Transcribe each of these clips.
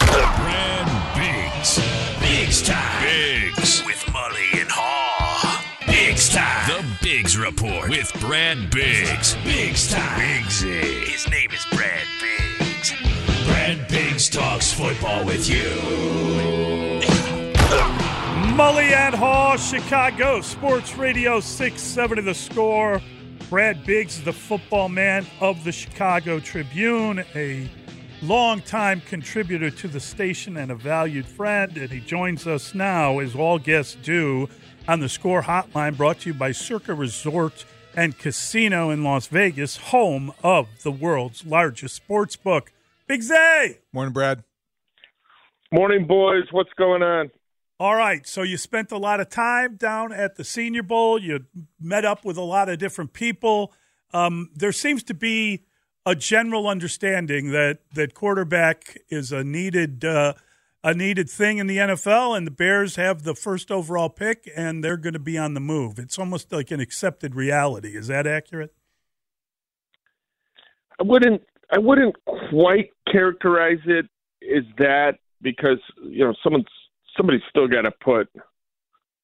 Brad Biggs. Biggs time. Biggs. With Mully and Haugh. Biggs time. The Biggs Report with Brad Biggs. Biggs time. Biggsy. His name is Brad Biggs. Brad Biggs talks football with you. Mully and Haugh, Chicago Sports Radio 670 The Score. Brad Biggs, the football man of the Chicago Tribune, a longtime contributor to the station and a valued friend, and he joins us now, as all guests do, on the Score Hotline, brought to you by Circa Resort and Casino in Las Vegas, home of the world's largest sports book. Biggsy! Morning, Brad. Morning, boys. What's going on? All right, so you spent a lot of time down at the Senior Bowl. You met up with a lot of different people. Um, there seems to be a general understanding that that quarterback is a needed uh, a needed thing in the NFL, and the Bears have the first overall pick, and they're going to be on the move. It's almost like an accepted reality. Is that accurate? I wouldn't. I wouldn't quite characterize it as that because you know someone's somebody's still got to put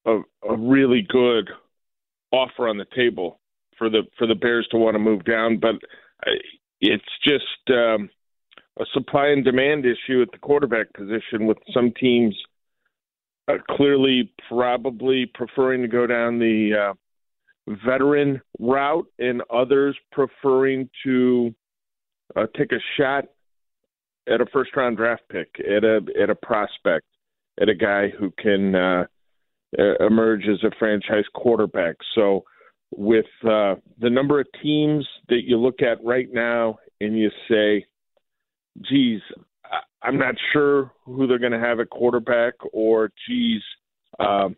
a, a really good offer on the table for the for the Bears to want to move down. But it's just um, a supply and demand issue at the quarterback position, with some teams uh, clearly probably preferring to go down the uh, veteran route, and others preferring to uh, take a shot at a first round draft pick, at a at a prospect, at a guy who can uh, emerge as a franchise quarterback. So with uh, the number of teams that you look at right now and you say, geez, I'm not sure who they're going to have at quarterback, or geez, um,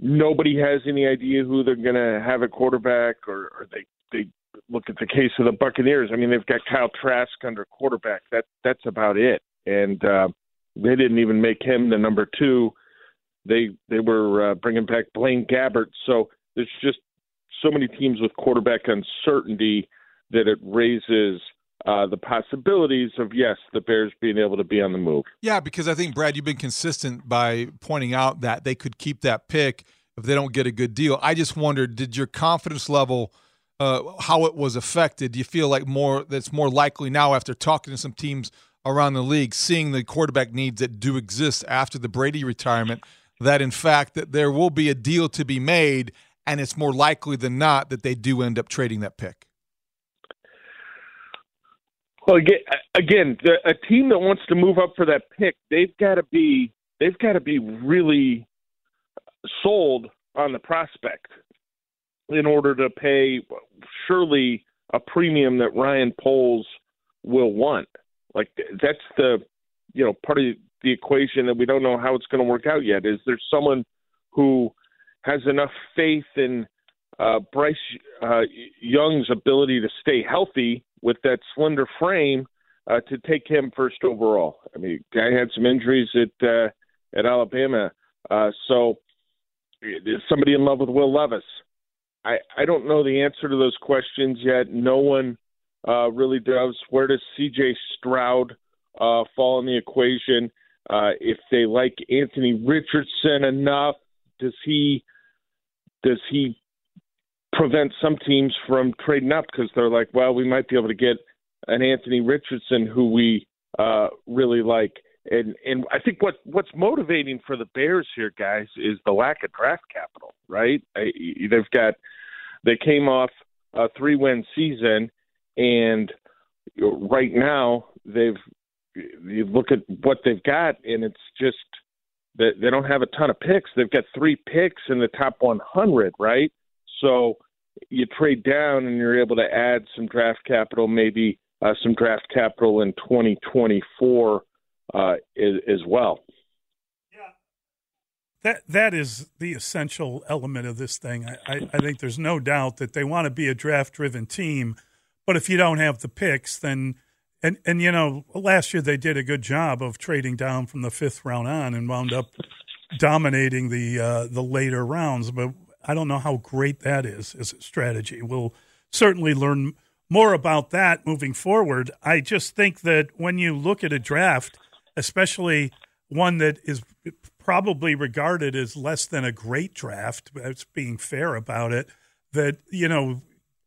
nobody has any idea who they're going to have at quarterback, or, or they they look at the case of the Buccaneers. I mean, they've got Kyle Trask under quarterback. That that's about it, and uh, they didn't even make him the number two. They they were uh, bringing back Blaine Gabbert, so there's just so many teams with quarterback uncertainty that it raises uh, the possibilities of yes, the Bears being able to be on the move. Yeah, because I think Brad, you've been consistent by pointing out that they could keep that pick if they don't get a good deal. I just wondered, did your confidence level? Uh, how it was affected? Do you feel like more that's more likely now after talking to some teams around the league, seeing the quarterback needs that do exist after the Brady retirement, that in fact that there will be a deal to be made, and it's more likely than not that they do end up trading that pick? Well, again, a team that wants to move up for that pick, they've got to be they've got to be really sold on the prospect in order to pay surely a premium that Ryan Poles will want. Like that's the you know part of the equation that we don't know how it's going to work out yet. Is there someone who has enough faith in uh, Bryce uh, Young's ability to stay healthy with that slender frame uh, to take him first overall. I mean, guy had some injuries at uh, at Alabama, uh, so is somebody in love with Will Levis. I I don't know the answer to those questions yet. No one uh, really does. Where does C.J. Stroud uh, fall in the equation? Uh, if they like Anthony Richardson enough, does he does he prevent some teams from trading up because they're like, well, we might be able to get an Anthony Richardson who we uh, really like. and and I think what what's motivating for the Bears here, guys, is the lack of draft capital. Right? They've got they came off a three win season, and right now they've you look at what they've got, and it's just that they don't have a ton of picks. They've got three picks in the top 100, right? So you trade down and you're able to add some draft capital, maybe uh, some draft capital in 2024 uh, as, well. Yeah, that that is the essential element of this thing. I, I, I think there's no doubt that they want to be a draft-driven team, but if you don't have the picks, then and and you know last year they did a good job of trading down from the fifth round on and wound up dominating the uh, the later rounds. But I don't know how great that is as a strategy. We'll certainly learn more about that moving forward. I just think that when you look at a draft, especially one that is probably regarded as less than a great draft, it's being fair about it, that, you know,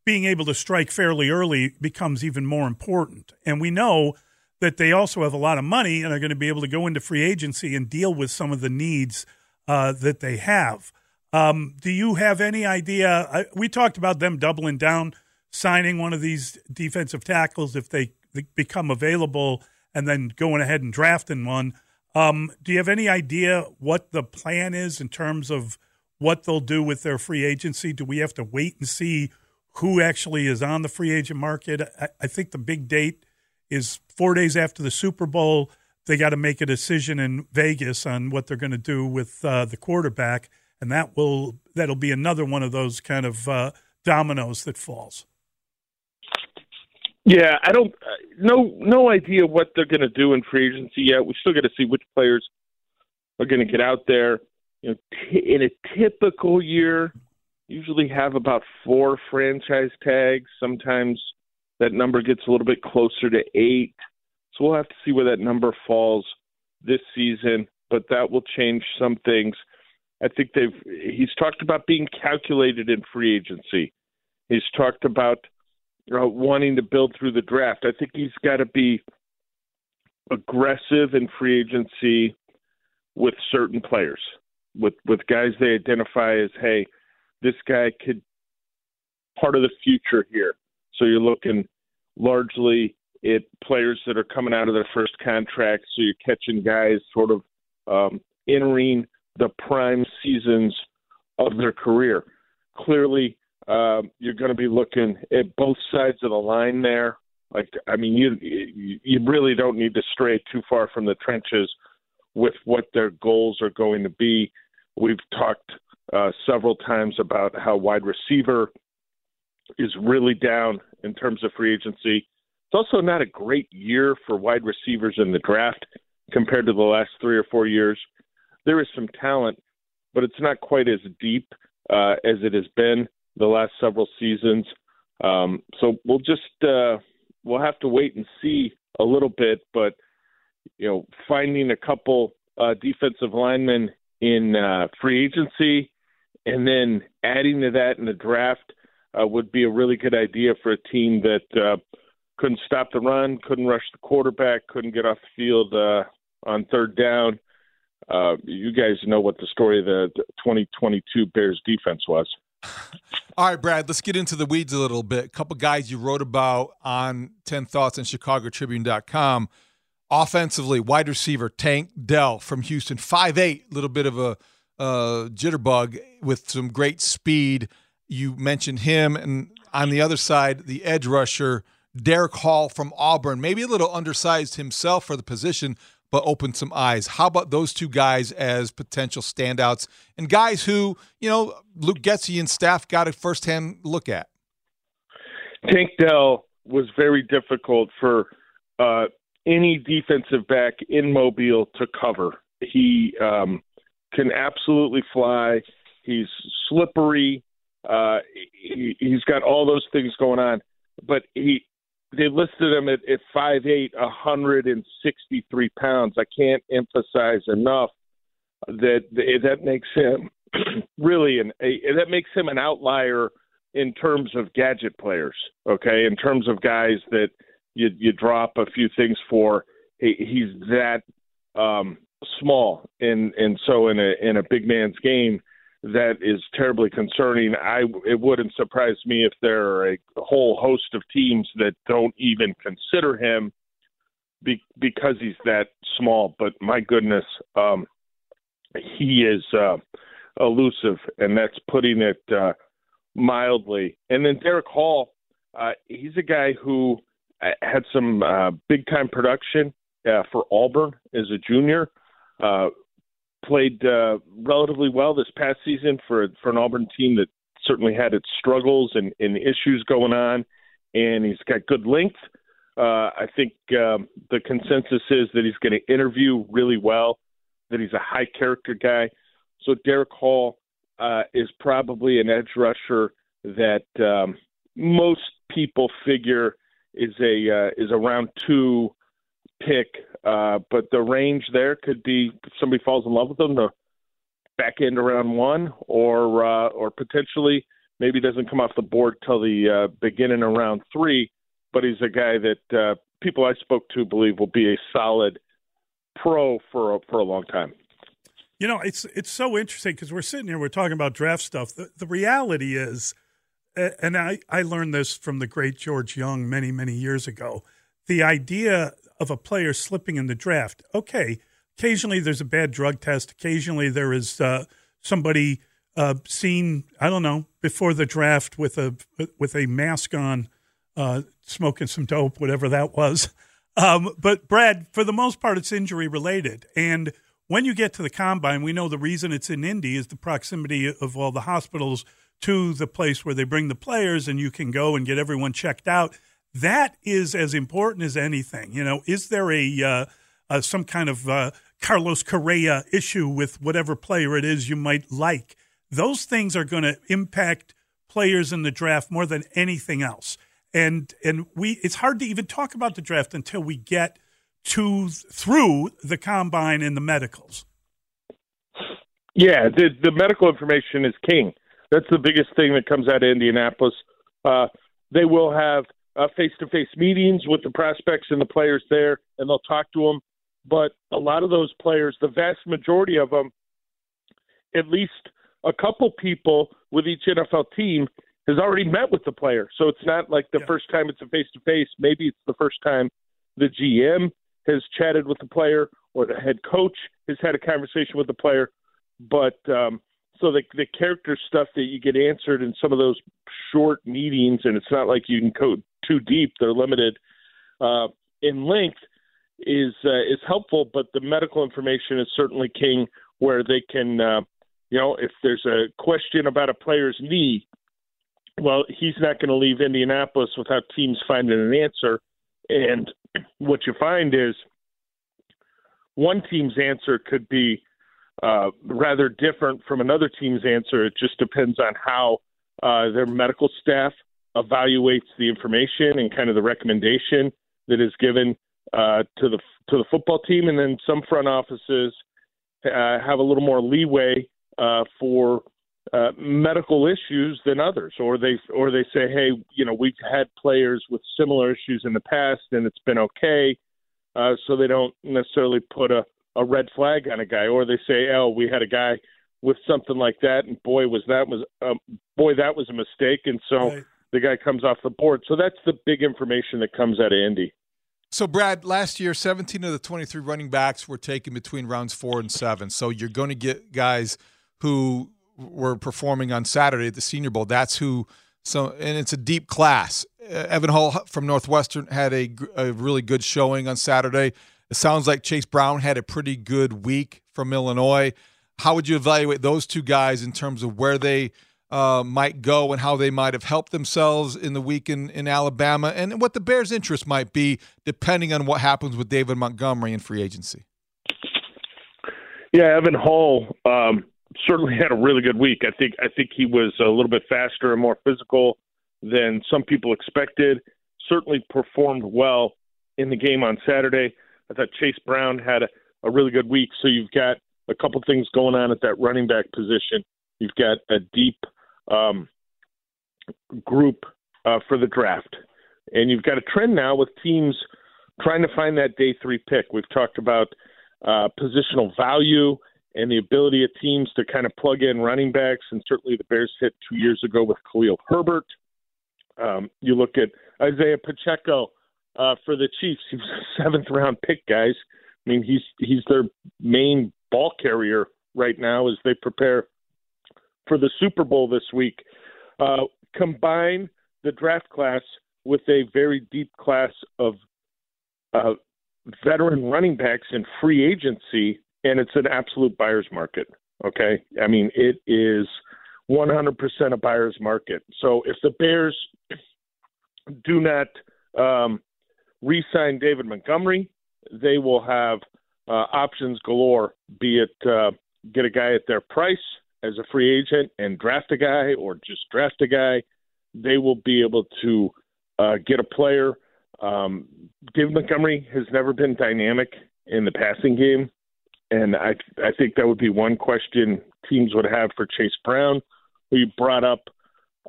being able to strike fairly early becomes even more important. And we know that they also have a lot of money and are going to be able to go into free agency and deal with some of the needs uh, that they have. Um, do you have any idea? I, we talked about them doubling down, signing one of these defensive tackles if they, they become available, and then going ahead and drafting one. Um, do you have any idea what the plan is in terms of what they'll do with their free agency? Do we have to wait and see who actually is on the free agent market? I, I think the big date is four days after the Super Bowl. They got to make a decision in Vegas on what they're going to do with uh, the quarterback and that will that'll be another one of those kind of uh, dominoes that falls. Yeah, I don't uh, no no idea what they're going to do in free agency yet. We still got to see which players are going to get out there. You know, t- in a typical year, usually have about four franchise tags. Sometimes that number gets a little bit closer to eight. So we'll have to see where that number falls this season, but that will change some things. I think they've he's talked about being calculated in free agency. He's talked about uh, wanting to build through the draft. I think he's got to be aggressive in free agency with certain players, with with guys they identify as, hey, this guy could part of the future here. So you're looking largely at players that are coming out of their first contract. So you're catching guys sort of um, entering the prime seasons of their career. Clearly, um, you're going to be looking at both sides of the line there. Like, I mean, you you really don't need to stray too far from the trenches with what their goals are going to be. We've talked uh, several times about how wide receiver is really down in terms of free agency. It's also not a great year for wide receivers in the draft compared to the last three or four years there is some talent, but it's not quite as deep uh, as it has been the last several seasons. Um, so we'll just uh, we'll have to wait and see a little bit, but you know, finding a couple uh, defensive linemen in uh, free agency and then adding to that in the draft uh, would be a really good idea for a team that uh, couldn't stop the run, couldn't rush the quarterback, couldn't get off the field uh, on third down, uh, you guys know what the story of the 2022 Bears defense was. All right, Brad, let's get into the weeds a little bit. A couple guys you wrote about on 10 Thoughts and ChicagoTribune.com. Offensively, wide receiver Tank Dell from Houston, 5'8, little bit of a uh, jitterbug with some great speed. You mentioned him. And on the other side, the edge rusher, Derick Hall from Auburn, maybe a little undersized himself for the position, but opened some eyes. How about those two guys as potential standouts and guys who, you know, Luke Getsy and staff got a firsthand look at? Tank Dell was very difficult for uh, any defensive back in Mobile to cover. He um, can absolutely fly. He's slippery. Uh, he, he's got all those things going on, but he they listed him at, at 5'8", 163 pounds. I can't emphasize enough that that makes him really an a, that makes him an outlier in terms of gadget players. Okay, in terms of guys that you you drop a few things for. He, he's that um, small, and and so in a in a big man's game, that is terribly concerning. I it wouldn't surprise me if there are a whole host of teams that don't even consider him be, because he's that small. But my goodness, um, he is uh, elusive, and that's putting it uh, mildly. And then Derick Hall, uh, he's a guy who uh, had some uh, big time production uh, for Auburn as a junior. Uh, played uh, relatively well this past season for for an Auburn team that certainly had its struggles and, and issues going on, and he's got good length. Uh, I think um, the consensus is that he's going to interview really well, that he's a high character guy. So Derick Hall uh, is probably an edge rusher that um, most people figure is a uh, is a round two pick, uh, but the range there could be somebody falls in love with them, the back end around one, or uh, or potentially maybe doesn't come off the board till the uh, beginning around three. But he's a guy that uh, people I spoke to believe will be a solid pro for a, for a long time. You know, it's it's so interesting because we're sitting here, we're talking about draft stuff. The, the reality is, and I, I learned this from the great George Young many, many years ago. The idea of a player slipping in the draft. Okay, occasionally there's a bad drug test. Occasionally there is uh, somebody uh, seen, I don't know, before the draft with a with a mask on, uh, smoking some dope, whatever that was. Um, but Brad, for the most part, it's injury related. And when you get to the combine, we know the reason it's in Indy is the proximity of all the hospitals to the place where they bring the players, and you can go and get everyone checked out that is as important as anything. You know, is there a uh, uh, some kind of uh, Carlos Correa issue with whatever player it is you might like? Those things are going to impact players in the draft more than anything else. And and we it's hard to even talk about the draft until we get to through the combine and the medicals. Yeah, the the medical information is king. That's the biggest thing that comes out of Indianapolis. Uh, they will have face to face meetings with the prospects and the players there, and they'll talk to them. But a lot of those players, the vast majority of them, at least a couple people with each NFL team has already met with the player. So it's not like the yeah. first time it's a face to face. Maybe it's the first time the GM has chatted with the player or the head coach has had a conversation with the player. But um, so the the character stuff that you get answered in some of those short meetings, and it's not like you can go too deep; they're limited uh, in length. Is uh, is helpful, but the medical information is certainly king. Where they can, uh, you know, if there's a question about a player's knee, well, he's not going to leave Indianapolis without teams finding an answer. And what you find is one team's answer could be uh, rather different from another team's answer. It just depends on how uh, their medical staff evaluates the information and kind of the recommendation that is given uh, to the to the football team, and then some front offices uh, have a little more leeway uh, for uh, medical issues than others, or they or they say, hey, you know, we've had players with similar issues in the past, and it's been okay, uh, so they don't necessarily put a a red flag on a guy, or they say, "Oh, we had a guy with something like that, and boy, was that was um, boy that was a mistake," and so right. The guy comes off the board. So that's the big information that comes out of Indy. So, Brad, last year, 17 of the 23 running backs were taken between rounds four and seven. So, you're going to get guys who were performing on Saturday at the Senior Bowl. That's who. So, and it's a deep class. Uh, Evan Hull from Northwestern had a, a really good showing on Saturday. It sounds like Chase Brown had a pretty good week from Illinois. How would you evaluate those two guys in terms of where they uh, might go and how they might have helped themselves in the week in, in Alabama and what the Bears' interest might be depending on what happens with David Montgomery in free agency? Yeah, Evan Hull um, certainly had a really good week. I think I think he was a little bit faster and more physical than some people expected. Certainly performed well in the game on Saturday. I thought Chase Brown had a, a really good week. So you've got a couple things going on at that running back position. You've got a deep um, group uh, for the draft, and you've got a trend now with teams trying to find that day three pick. We've talked about uh, positional value and the ability of teams to kind of plug in running backs. And certainly the Bears hit two years ago with Khalil Herbert. Um, you look at Isaiah Pacheco uh, for the Chiefs. He was a seventh round pick, guys. I mean, he's he's their main ball carrier right now as they prepare for the Super Bowl this week. Uh, combine the draft class with a very deep class of uh, veteran running backs in free agency, and it's an absolute buyer's market. Okay, I mean it is 100% a buyer's market. So if the Bears do not um, re-sign David Montgomery, they will have uh, options galore. Be it uh, get a guy at their price as a free agent and draft a guy, or just draft a guy. They will be able to uh, get a player. Um, David Montgomery has never been dynamic in the passing game, and I I think that would be one question teams would have for Chase Brown, who you brought up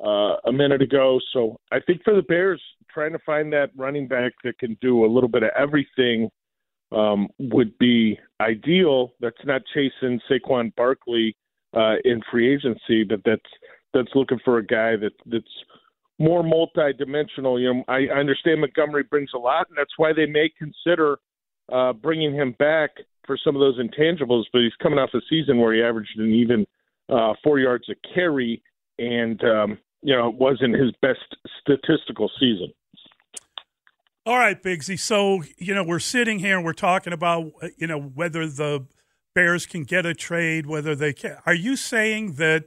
uh, a minute ago. So I think for the Bears, trying to find that running back that can do a little bit of everything um, would be ideal. That's not chasing Saquon Barkley uh, in free agency, but that's that's looking for a guy that that's more multi-dimensional. You know, I, I understand Montgomery brings a lot, and that's why they may consider uh, bringing him back for some of those intangibles. But he's coming off a season where he averaged an even uh, four yards a carry, and um, you know, it wasn't his best statistical season. All right, Biggsy. So, you know, we're sitting here and we're talking about, uh, you know, whether the Bears can get a trade, whether they can. Are you saying that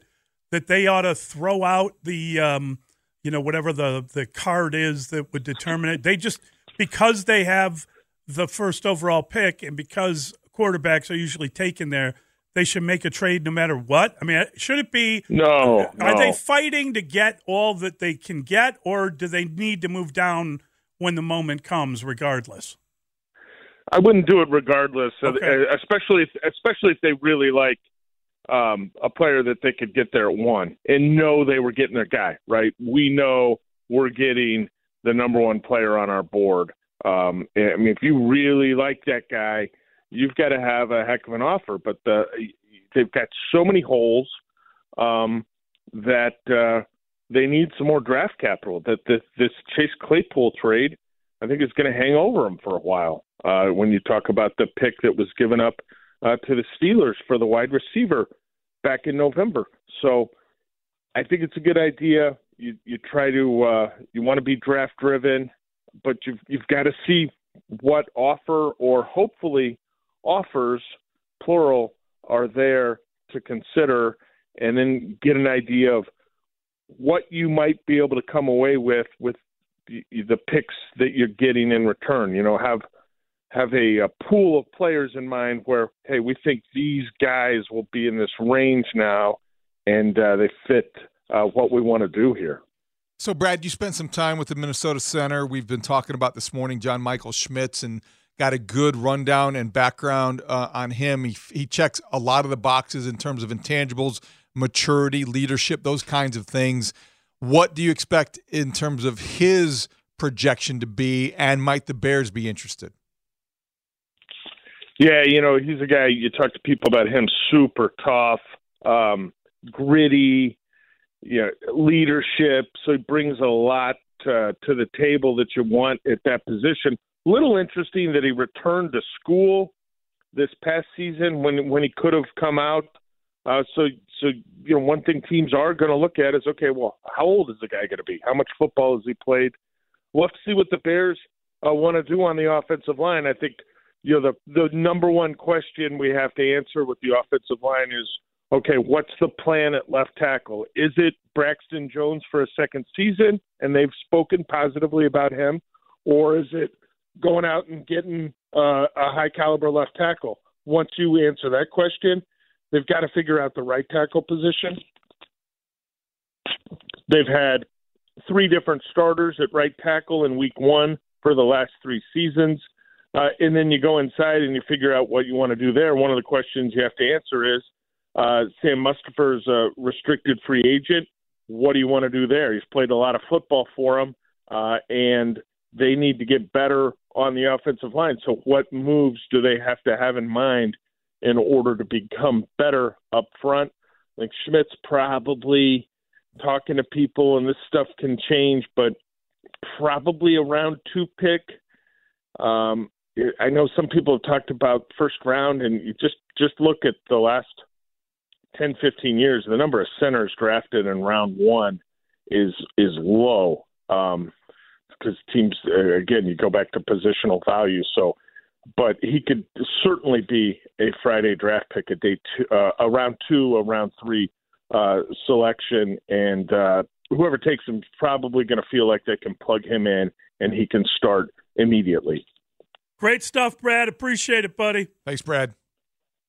that they ought to throw out the, um, you know, whatever the the card is that would determine it? They just because they have the first overall pick and because quarterbacks are usually taken there, they should make a trade no matter what. I mean, should it be? No. Are no. they fighting to get all that they can get, or do they need to move down? when the moment comes, regardless? I wouldn't do it regardless, Okay. especially if, especially if they really like um, a player that they could get there at one and know they were getting their guy. Right? We know we're getting the number one player on our board. Um, I mean, if you really like that guy, you've got to have a heck of an offer. But the, they've got so many holes um, that uh, they need some more draft capital. That this, this Chase Claypool trade, I think, it's going to hang over them for a while. Uh, when you talk about the pick that was given up uh, to the Steelers for the wide receiver back in November, so I think it's a good idea. You you try to uh, you want to be draft driven, but you've you've got to see what offer or hopefully offers plural are there to consider, and then get an idea of what you might be able to come away with with the, picks that you're getting in return. You know, have have a, a pool of players in mind where, hey, we think these guys will be in this range now, and uh, they fit uh, what we want to do here. So, Brad, you spent some time with the Minnesota Center. We've been talking about this morning John Michael Schmitz and got a good rundown and background uh, on him. He, he checks a lot of the boxes in terms of intangibles maturity, leadership, those kinds of things. What do you expect in terms of his projection to be, and might the Bears be interested? Yeah, you know, he's a guy you talk to people about him, super tough, um, gritty, you know, leadership. So he brings a lot uh, to the table that you want at that position. Little interesting that he returned to school this past season when when he could have come out uh, so, so you know, one thing teams are going to look at is okay. Well, how old is the guy going to be? How much football has he played? We'll have to see what the Bears uh, want to do on the offensive line. I think you know the the number one question we have to answer with the offensive line is okay. What's the plan at left tackle? Is it Braxton Jones for a second season, and they've spoken positively about him, or is it going out and getting uh, a high caliber left tackle? Once you answer that question, They've got to figure out the right tackle position. They've had three different starters at right tackle in week one for the last three seasons. Uh, and then you go inside and you figure out what you want to do there. One of the questions you have to answer is uh, Sam Mustipher is a restricted free agent. What do you want to do there? He's played a lot of football for him, uh, and they need to get better on the offensive line. So, what moves do they have to have in mind in order to become better up front? I think Schmitz probably talking to people, and this stuff can change, but probably around two pick. Um, I know some people have talked about first round, and you just just look at the last 10, 15 years. The number of centers drafted in round one is is low. Um, because teams uh, again you go back to positional value so but he could certainly be a friday draft pick a day two uh, around two around three uh, selection. And uh, whoever takes him is probably going to feel like they can plug him in and he can start immediately. Great stuff brad. Appreciate it buddy. Thanks brad.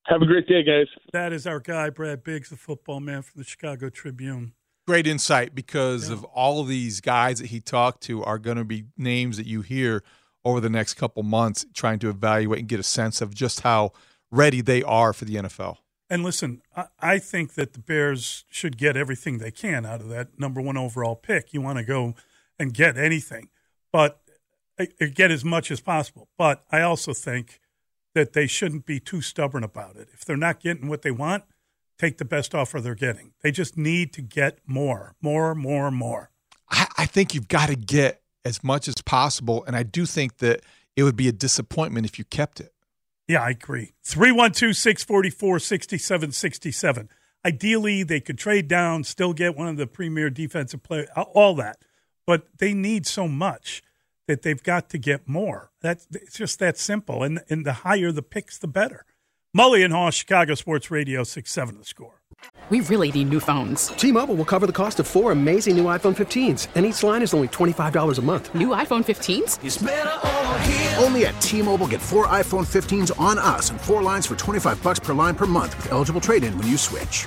Have a great day guys. That is our guy brad biggs the football man from the chicago tribune. Great insight because yeah. of all of these guys that he talked to are going to be names that you hear over the next couple months trying to evaluate and get a sense of just how ready they are for the NFL. And listen, I think that the Bears should get everything they can out of that number one overall pick. You want to go and get anything, but uh, get as much as possible. But I also think that they shouldn't be too stubborn about it. If they're not getting what they want, take the best offer they're getting. They just need to get more, more, more, more. I, I think you've got to get as much as possible. And I do think that it would be a disappointment if you kept it. Yeah, I agree. 312 644 6767. Ideally, they could trade down, still get one of the premier defensive players, all that. But they need so much that they've got to get more. That's it's just that simple. And and the higher the picks, the better. Mully and Haugh, Chicago Sports Radio, 6 7 the score. We really need new phones. T Mobile will cover the cost of four amazing new iPhone 15s, and each line is only $25 a month. New iPhone 15s? Only at T Mobile get four iPhone 15s on us and four lines for 25 bucks per line per month with eligible trade in when you switch.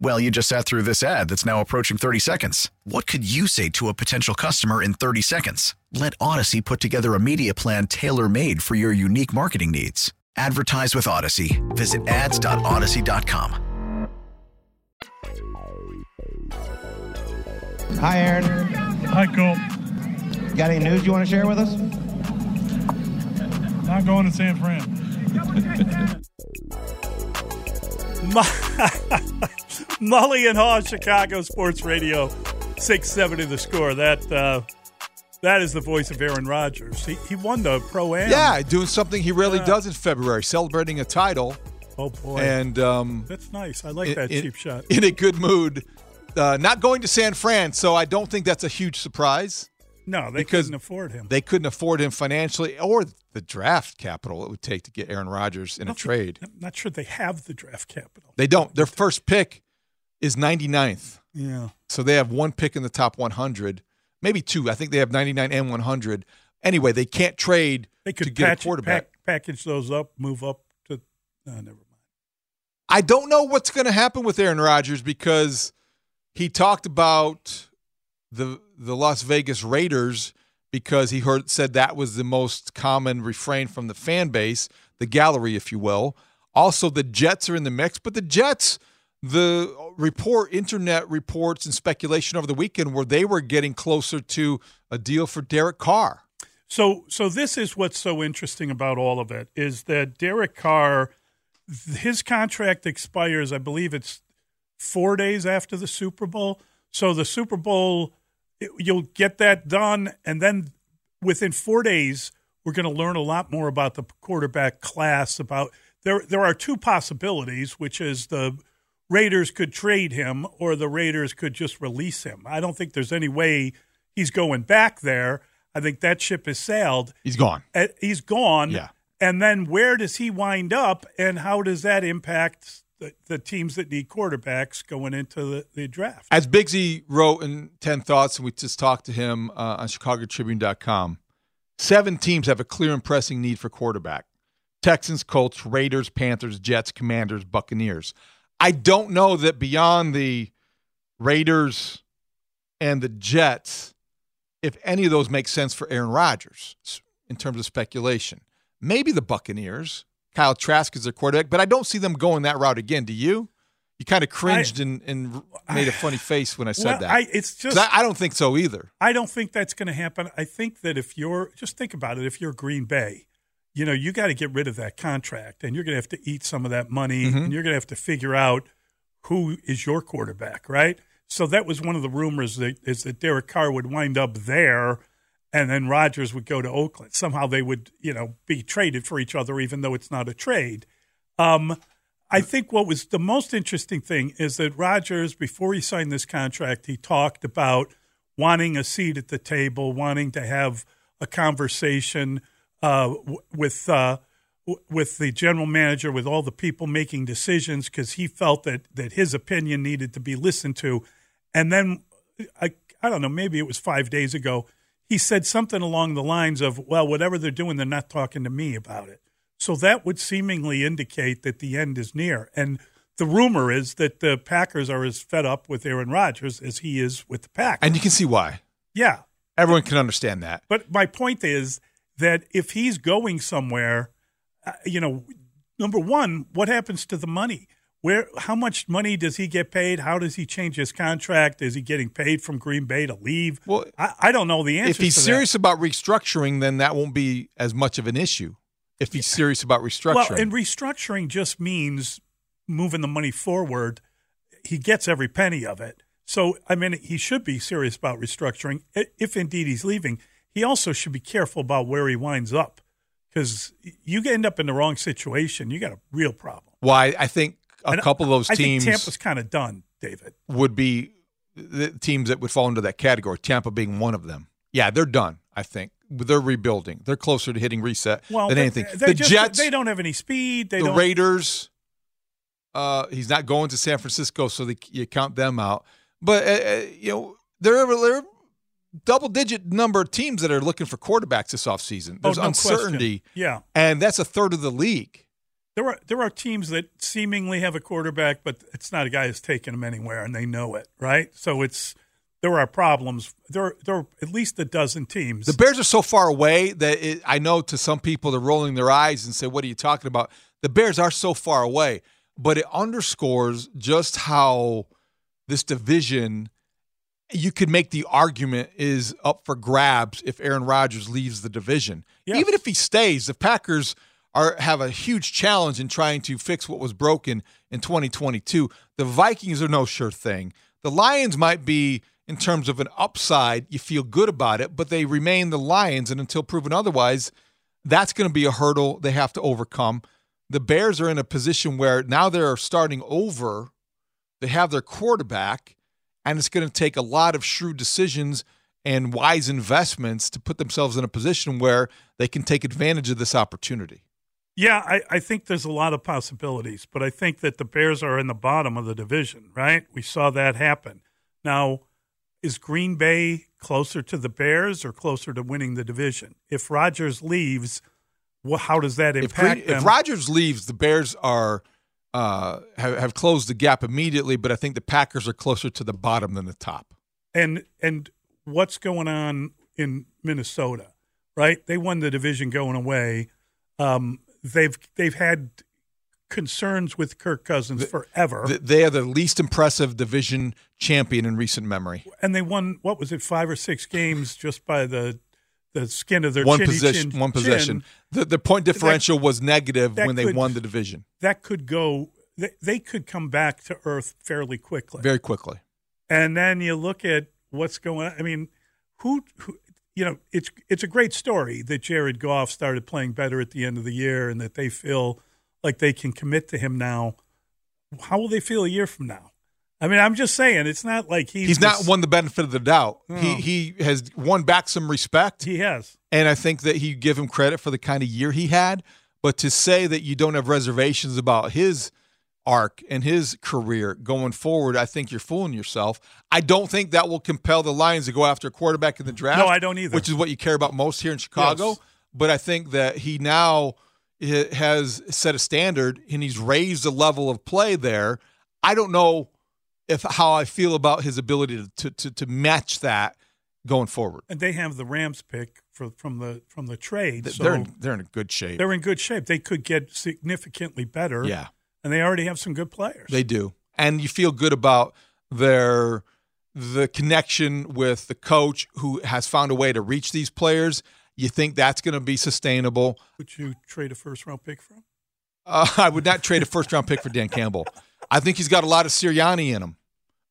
Well, you just sat through this ad that's now approaching 30 seconds. What could you say to a potential customer in 30 seconds? Let Audacy put together a media plan tailor made for your unique marketing needs. Advertise with Audacy. Visit ads.audacy.com. Hi, Aaron. Hi, Cole. Got any news you want to share with us? I'm not going to San Fran. Mully and Haugh, Chicago Sports Radio, 670 the score. That uh, that is the voice of Aaron Rodgers. He, he won the Pro Am. Yeah, doing something he rarely uh, does in February, celebrating a title. Oh, boy. And um, That's nice. I like in, that cheap shot. In a good mood. Uh, not going to San Fran, so I don't think that's a huge surprise. No, they couldn't afford him. They couldn't afford him financially or the draft capital it would take to get Aaron Rodgers in a trade. I'm not sure they have the draft capital. They don't. Their first pick is 99th. Yeah. So they have one pick in the top 100, maybe two. I think they have 99 and 100. Anyway, they can't trade they could to get patch, a quarterback. Pack, package those up, move up to. Uh, never mind. I don't know what's going to happen with Aaron Rodgers because he talked about the the Las Vegas Raiders because he heard said that was the most common refrain from the fan base, the gallery, if you will. Also, the Jets are in the mix, but the Jets the report, internet reports and speculation over the weekend where they were getting closer to a deal for Derek Carr. So, so this is what's so interesting about all of it is that Derek Carr, his contract expires. I believe it's four days after the Super Bowl. So the Super Bowl, you'll get that done, and then within four days, we're going to learn a lot more about the quarterback class. About there, there are two possibilities, which is the Raiders could trade him or the Raiders could just release him. I don't think there's any way he's going back there. I think that ship has sailed. He's gone. Uh, He's gone. Yeah. And then where does he wind up, and how does that impact the, the teams that need quarterbacks going into the, the draft? As Biggsy wrote in 10 Thoughts, and we just talked to him uh, on ChicagoTribune.com, seven teams have a clear and pressing need for quarterback Texans, Colts, Raiders, Panthers, Jets, Commanders, Buccaneers. I don't know that beyond the Raiders and the Jets, if any of those make sense for Aaron Rodgers in terms of speculation. Maybe the Buccaneers. Kyle Trask is their quarterback, but I don't see them going that route again. Do you? You kind of cringed and, and made a funny face when I said Well, that. I- it's just- I, I don't think so either. I don't think that's going to happen. I think that if you're just think about it, if you're Green Bay, you know you got to get rid of that contract, and you're going to have to eat some of that money, Mm-hmm. and you're going to have to figure out who is your quarterback, right? So that was one of the rumors that is that Derek Carr would wind up there, and then Rodgers would go to Oakland. Somehow they would, you know, be traded for each other, even though it's not a trade. Um, I think what was the most interesting thing is that Rodgers, before he signed this contract, he talked about wanting a seat at the table, wanting to have a conversation uh, w- with uh, w- with the general manager, with all the people making decisions, because he felt that that his opinion needed to be listened to. And then I I don't know, maybe it was five days ago, he said something along the lines of, "Well, whatever they're doing, they're not talking to me about it." So that would seemingly indicate that the end is near. And the rumor is that the Packers are as fed up with Aaron Rodgers as he is with the Packers. And you can see why. yeah. Everyone can understand that. But my point is that if he's going somewhere, uh, you know, number one, what happens to the money? Where, how much money does he get paid? How does he change his contract? Is he getting paid from Green Bay to leave? Well, I, I don't know the answer. If he's serious about restructuring, then that won't be as much of an issue. If he's serious about restructuring. Well, and restructuring just means moving the money forward. He gets every penny of it. So, I mean, he should be serious about restructuring if indeed he's leaving. He also should be careful about where he winds up because you end up in the wrong situation. You got a real problem. why I think a And couple of those I teams Tampa's kind of done, David. would be the teams that would fall into that category. Tampa being one of them. Yeah, they're done. I think they're rebuilding. They're closer to hitting reset Well, than anything. the just- Jets, they don't have any speed. They the don't. Raiders. Uh, he's not going to San Francisco, so they, you count them out. But uh, uh, you know, they're, there are double digit number of teams that are looking for quarterbacks this offseason. Oh, There's no question. uncertainty, Yeah. and that's a third of the league. There are there are teams that seemingly have a quarterback, but it's not a guy who's taking them anywhere, and they know it, right? So it's there are problems. There are, there are at least a dozen teams. The Bears are so far away that it, I know to some people they're rolling their eyes and say, "What are you talking about?" The Bears are so far away, but it underscores just how this division. You could make the argument is up for grabs if Aaron Rodgers leaves the division. Yes. Even if he stays, the Packers are have a huge challenge in trying to fix what was broken in 2022. The Vikings are no sure thing. The Lions might be in terms of an upside, you feel good about it, but they remain the Lions and until proven otherwise, that's going to be a hurdle they have to overcome. The Bears are in a position where now they're starting over. They have their quarterback and it's going to take a lot of shrewd decisions and wise investments to put themselves in a position where they can take advantage of this opportunity. Yeah, I, I think there's a lot of possibilities, but I think that the Bears are in the bottom of the division, right? We saw that happen. Now, is Green Bay closer to the Bears or closer to winning the division? If Rodgers leaves, well, how does that impact if them? Rodgers leaves, the Bears are uh, have, have closed the gap immediately, but I think the Packers are closer to the bottom than the top. and and what's going on in Minnesota, right? They won the division going away. Um, they've they've had concerns with Kirk Cousins forever, Th- They are the least impressive division champion in recent memory. and they won what was it five or six games just by the the skin of their One possession, chin- one possession. chin. The, the point differential was negative that when they won the division That could go. They, they could come back to earth fairly quickly. very quickly. And then you look at what's going on. I mean, who, who you know, it's it's a great story that Jared Goff started playing better at the end of the year, and that they feel like they can commit to him now. How will they feel a year from now? I mean, I'm just saying, it's not like he's He's not won the benefit of the doubt. No. He he has won back some respect. He has. And I think that you give him credit for the kind of year he had. But to say that you don't have reservations about his arc and his career going forward, I think you're fooling yourself. I don't think that will compel the Lions to go after a quarterback in the draft. No, I don't either. Which is what you care about most here in Chicago. Yes. But I think that he now has set a standard and he's raised the level of play there. I don't know if how I feel about his ability to to, to match that going forward. and they have the Rams pick for, from the from the trade. So they're in, they're in good shape. they're in good shape. They could get significantly better. Yeah. and they already have some good players. They do. And you feel good about their the connection with the coach who has found a way to reach these players. You think that's going to be sustainable. Would you trade a first round pick for him? Uh, I would not trade a first round pick for Dan Campbell. I think he's got a lot of Sirianni in him.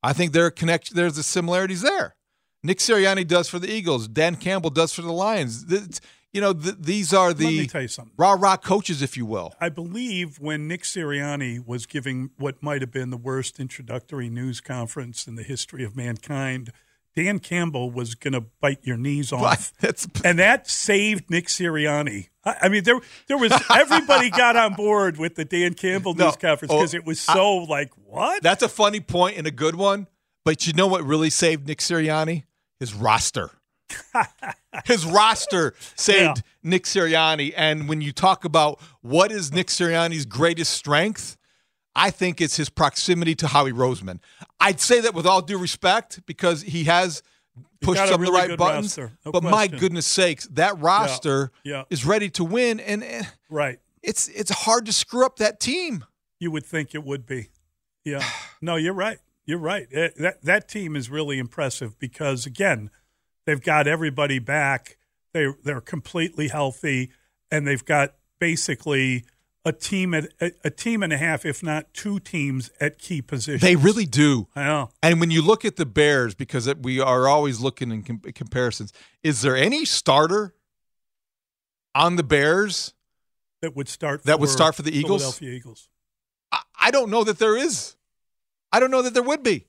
I think there are connect there's the similarities there. Nick Sirianni does for the Eagles. Dan Campbell does for the Lions. Th- you know, th- these are the rah rah coaches, if you will. I believe when Nick Sirianni was giving what might have been the worst introductory news conference in the history of mankind, Dan Campbell was going to bite your knees off, and that saved Nick Sirianni. I, I mean, there there was everybody got on board with the Dan Campbell No. news conference Oh, because it was so like what? That's a funny point and a good one. But you know what really saved Nick Sirianni? His roster. His roster saved Yeah. Nick Sirianni. And when you talk about what is Nick Sirianni's greatest strength, I think it's his proximity to Howie Roseman. I'd say that with all due respect because he has pushed some of the right buttons. no but my goodness sakes, that roster Yeah. is ready to win. And eh, right. it's it's hard to screw up that team. You would think it would be. Yeah. No, you're right. You're right. Eh, That that team is really impressive because again, they've got everybody back. They they're completely healthy, and they've got basically a team at a, a team and a half, if not two teams at key positions. They really do. I know. And when you look at the Bears, because it- we are always looking in com- comparisons, is there any starter on the Bears? That would start. That would for start for the Eagles? Philadelphia Eagles. I, I don't know that there is. I don't know that there would be.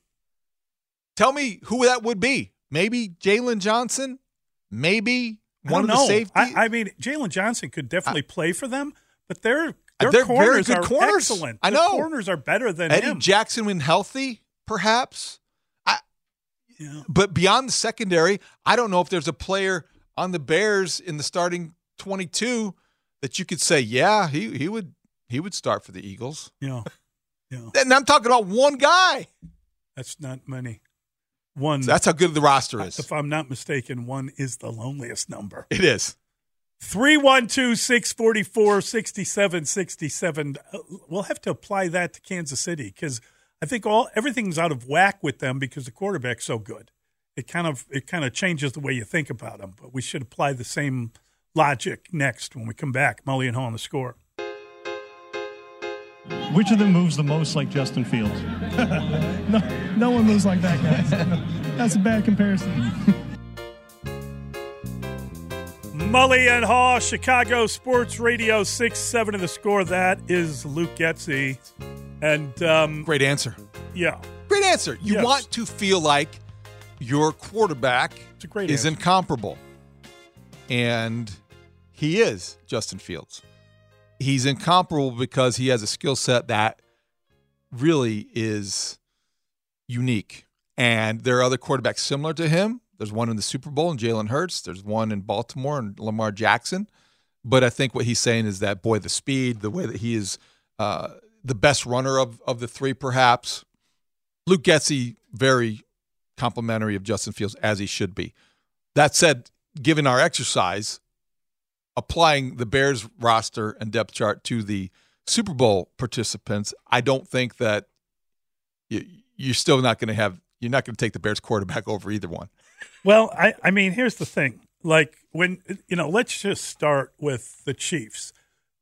Tell me who that would be. Maybe Jaylon Johnson. Maybe I one of don't the know. safety. I, I mean, Jaylon Johnson could definitely play for them, but their Uh, their They're very corners good are corners. excellent. I Their know. corners are better than Eddie him. Jackson when healthy, perhaps. I, Yeah. But beyond the secondary, I don't know if there's a player on the Bears in the starting 22 that you could say, yeah, he he would he would start for the Eagles. Yeah. Yeah. And I'm talking about one guy. That's not many. One. So that's how good the roster is. if I'm not mistaken, one is the loneliest number. It is. 312 644 6767. Uh, We'll have to apply that to Kansas City because I think all everything's out of whack with them because the quarterback's so good. It kind of it kind of changes the way you think about them. But we should apply the same logic next when we come back. Mully and Haugh on the score. Which of them moves the most like Justin Fields? no, no one moves like that, guys. That's a bad comparison. Mully and Haugh, Chicago Sports Radio, 6 7 of the score. That is Luke Getsy. And um, Great answer. yeah, Great answer. You Yes. want to feel like your quarterback It's a great is answer. incomparable. And he is Justin Fields. He's incomparable because he has a skill set that really is unique. And there are other quarterbacks similar to him. There's one in the Super Bowl and Jalen Hurts. There's one in Baltimore and Lamar Jackson. But I think what he's saying is that, boy, the speed, the way that he is uh, the best runner of, of the three, perhaps. Luke Getsy, very complimentary of Justin Fields, as he should be. That said, given our exercise, applying the Bears roster and depth chart to the Super Bowl participants, I don't think that you, you're still not going to have, you're not going to take the Bears quarterback over either one. Well, I, I mean, here's the thing. Like when you know, let's just start with the Chiefs.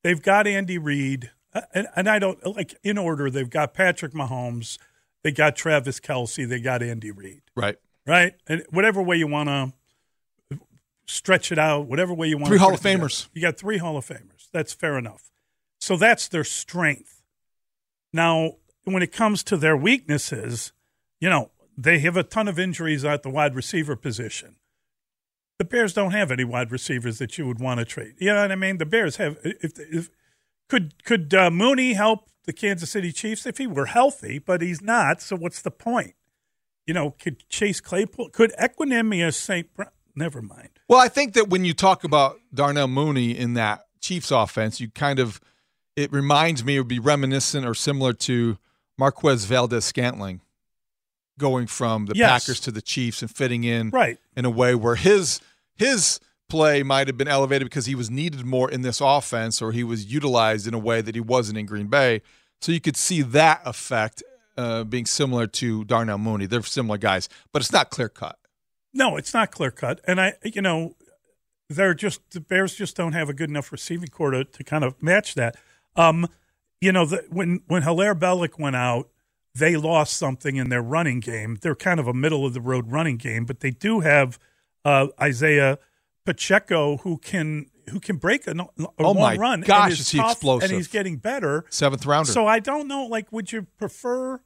They've got Andy Reid, uh, and, and I don't like in order. They've got Patrick Mahomes, they got Travis Kelce, they got Andy Reid, Right. right? And whatever way you want to stretch it out, whatever way you want. Three Hall of. Famers. You got three Hall of Famers. That's fair enough. So that's their strength. Now, when it comes to their weaknesses, you know, they have a ton of injuries at the wide receiver position. The Bears don't have any wide receivers that you would want to trade. You know what I mean? The Bears have. If, if could could uh, Mooney help the Kansas City Chiefs if he were healthy? But he's not. So what's the point? You know, could Chase Claypool? Could Equanimeous St. Brown? Never mind. Well, I think that when you talk about Darnell Mooney in that Chiefs offense, you kind of it reminds me it would be reminiscent or similar to Marquez Valdes-Scantling going from the Yes. Packers to the Chiefs and fitting in Right. in a way where his his play might have been elevated because he was needed more in this offense or he was utilized in a way that he wasn't in Green Bay. So you could see that effect uh, being similar to Darnell Mooney. They're similar guys, but it's not clear cut. No, it's not clear cut. And I, you know, they're just the Bears just don't have a good enough receiving corps to, to kind of match that. Um, you know, the, when when Hilaire Bellick went out, they lost something in their running game. They're kind of a middle of the road running game, but they do have uh, Isaiah Pacheco who can who can break a, a Oh long my run. gosh, and is is he tough, explosive. And he's getting better. Seventh rounder. So I don't know. Like, would you prefer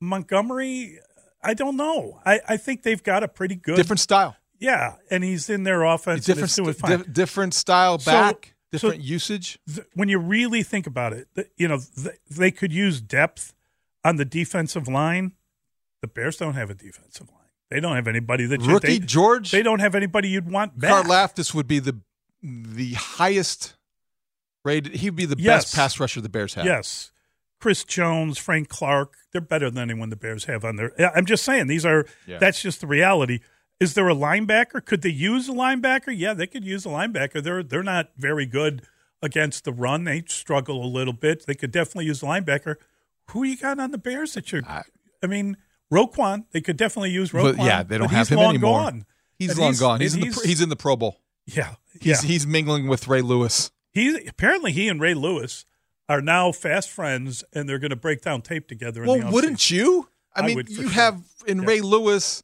Montgomery? I don't know. I, I think they've got a pretty good different style. Yeah, and he's in their offense. different, and it's doing st- fine. di- different style back, so different usage. th- when you really think about it, th- you know th- they could use depth on the defensive line. The Bears don't have a defensive line. They don't have anybody that you, Rookie they, George They don't have anybody you'd want back. Karlaftis would be the the highest rated. He'd be the Yes. best pass rusher the Bears have. Yes. Chris Jones, Frank Clark, they're better than anyone the Bears have on their. I'm just saying these are. Yeah. That's just the reality. Is there a linebacker? Could they use a linebacker? Yeah, they could use a linebacker. They're they're not very good against the run. They struggle a little bit. They could definitely use a linebacker. Who you got on the Bears that you're? I, mean, Roquan. They could definitely use Roquan. But yeah, they don't have he's him long anymore. Gone. He's And long gone. He's in, the, pro- he's in the Pro Bowl. yeah, He's yeah. he's mingling with Ray Lewis. He apparently he and Ray Lewis are now fast friends, and they're going to break down tape together. Well, the wouldn't you? I I mean, you sure. have in Yeah. Ray Lewis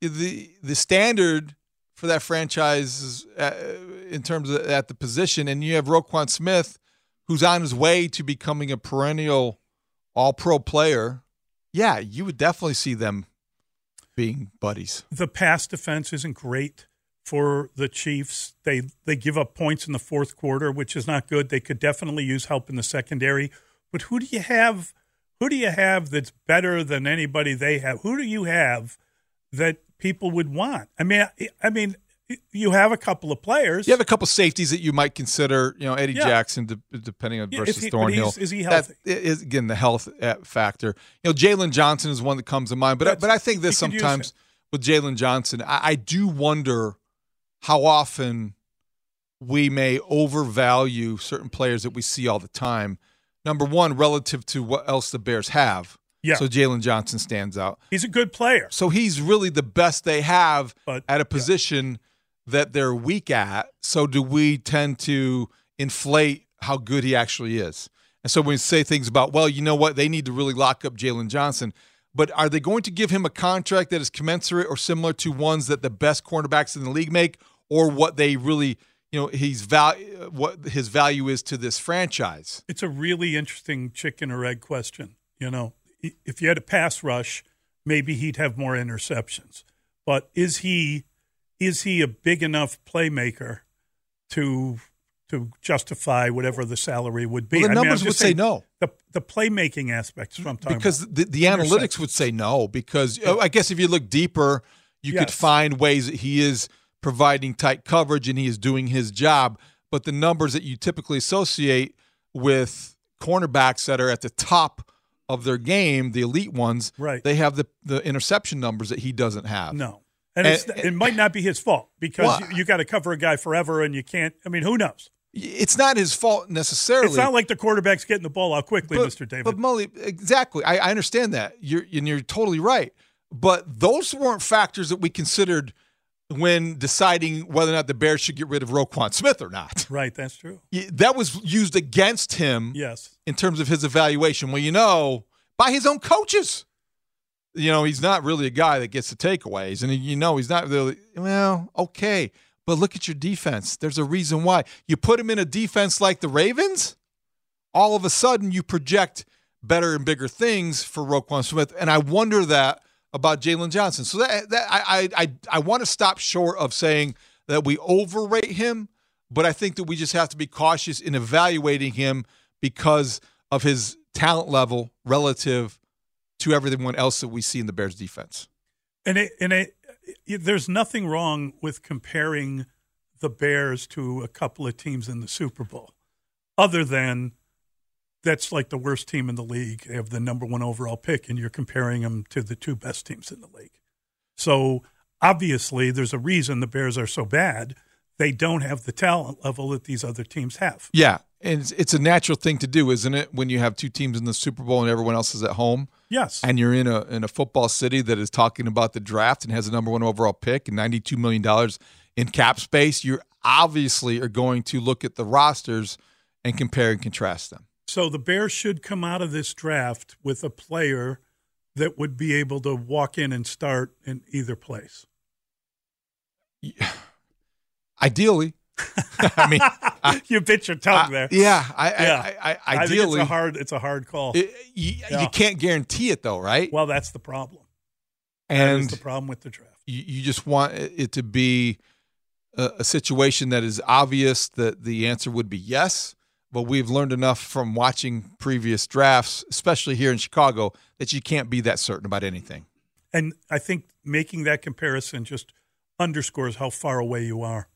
the the standard for that franchise is, uh, in terms of at the position, and you have Roquan Smith, who's on his way to becoming a perennial All Pro player. Yeah, you would definitely see them being buddies. the pass defense isn't great for the Chiefs. They they give up points in the fourth quarter, which is not good. They could definitely use help in the secondary. But who do you have? Who do you have that's better than anybody they have? Who do you have that people would want? I mean, I, I mean, you have a couple of players. You have a couple of safeties that you might consider. You know, Eddie Yeah. Jackson, de- depending on versus is he- Thornhill. is he That healthy? is again the health uh, factor. You know, Jaylon Johnson is one that comes to mind. But That's- but I think this he could use sometimes with Jaylon Johnson, I, I do wonder how often we may overvalue certain players that we see all the time. Number one, relative to what else the Bears have. Yeah. So Jaylon Johnson stands out. He's a good player. So he's really the best they have But- at a position that they're weak at. So do we tend to inflate how good he actually is? And so when we say things about, well, you know what, they need to really lock up Jaylon Johnson. But are they going to give him a contract that is commensurate or similar to ones that the best cornerbacks in the league make, or what they really, you know, he's val- what his value is to this franchise? It's a really interesting chicken or egg question. You know, if you had a pass rush, maybe he'd have more interceptions. But is he is he a big enough playmaker to to justify whatever the salary would be? Well, the I mean, numbers would say no. The the playmaking aspects is what I'm talking because about. the, the analytics would say no because oh, I guess if you look deeper, you could find ways that he is providing tight coverage and he is doing his job. But the numbers that you typically associate with cornerbacks that are at the top of their game, the elite ones, Right. they have the, the interception numbers that he doesn't have. No. And, it's, And- it might not be his fault because Well, you, you got to cover a guy forever and you can't. I mean, who knows? It's not his fault necessarily. It's not like the quarterback's getting the ball out quickly, but, Mr. David. But Mully, exactly. I, I understand that. You're and you're totally right. But those weren't factors that we considered when deciding whether or not the Bears should get rid of Roquan Smith or not. right, that's true. That was used against him Yes. in terms of his evaluation. Well, you know, by his own coaches. You know, he's not really a guy that gets the takeaways. And you know, he's not really, well, okay. But look at your defense. There's a reason why. You put him in a defense like the Ravens, all of a sudden you project better and bigger things for Roquan Smith. And I wonder that about Jaylon Johnson. So that, that I I I, I want to stop short of saying that we overrate him, but I think that we just have to be cautious in evaluating him because of his talent level relative to everyone else that we see in the Bears defense. And it, and it, there's nothing wrong with comparing the Bears to a couple of teams in the Super Bowl, other than that's like the worst team in the league. They have the number one overall pick, and you're comparing them to the two best teams in the league. So obviously, there's a reason the Bears are so bad. They don't have the talent level that these other teams have. Yeah, and it's, a natural thing to do, isn't it? When you have two teams in the Super Bowl and everyone else is at home. Yes. And you're in a in a football city that is talking about the draft and has a number one overall pick and ninety two million dollars in cap space. You obviously are going to look at the rosters and compare and contrast them. So the Bears should come out of this draft with a player that would be able to walk in and start in either place. Ideally, I mean, I, you bit your tongue I, there. Yeah, I, yeah. I, I, ideally, it's a hard, it's a hard call. It, you, yeah. you, can't guarantee it though, right? Well, that's the problem. And the problem with the draft. You, you just want it to be a, a situation that is obvious that the answer would be yes. But we've learned enough from watching previous drafts, especially here in Chicago, that you can't be that certain about anything. And I think making that comparison just underscores how far away you are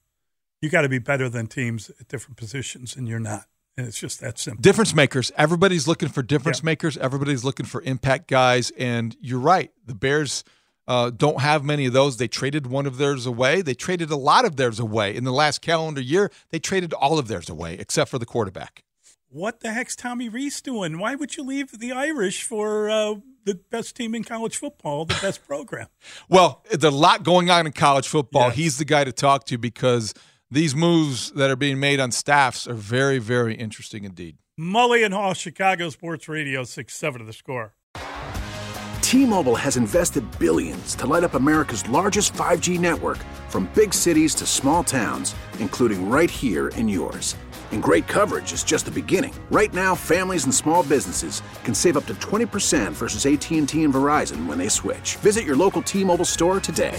you got to be better than teams at different positions, and you're not. And it's just that simple. Difference makers. Everybody's looking for difference yeah. makers. Everybody's looking for impact guys. And you're right. The Bears uh, don't have many of those. They traded one of theirs away. They traded a lot of theirs away. In the last calendar year, they traded all of theirs away except for the quarterback. What the heck's Tommy Rees doing? Why would you leave the Irish for uh, the best team in college football, the best program? well, there's a lot going on in college football. Yes. He's the guy to talk to because – these moves that are being made on staffs are very, very interesting indeed. Mully and Haugh, Chicago Sports Radio, 6 7 of the score. T Mobile has invested billions to light up America's largest 5G network from big cities to small towns, including right here in yours. And great coverage is just the beginning. Right now, families and small businesses can save up to 20% versus AT&T and Verizon when they switch. Visit your local T-Mobile store today.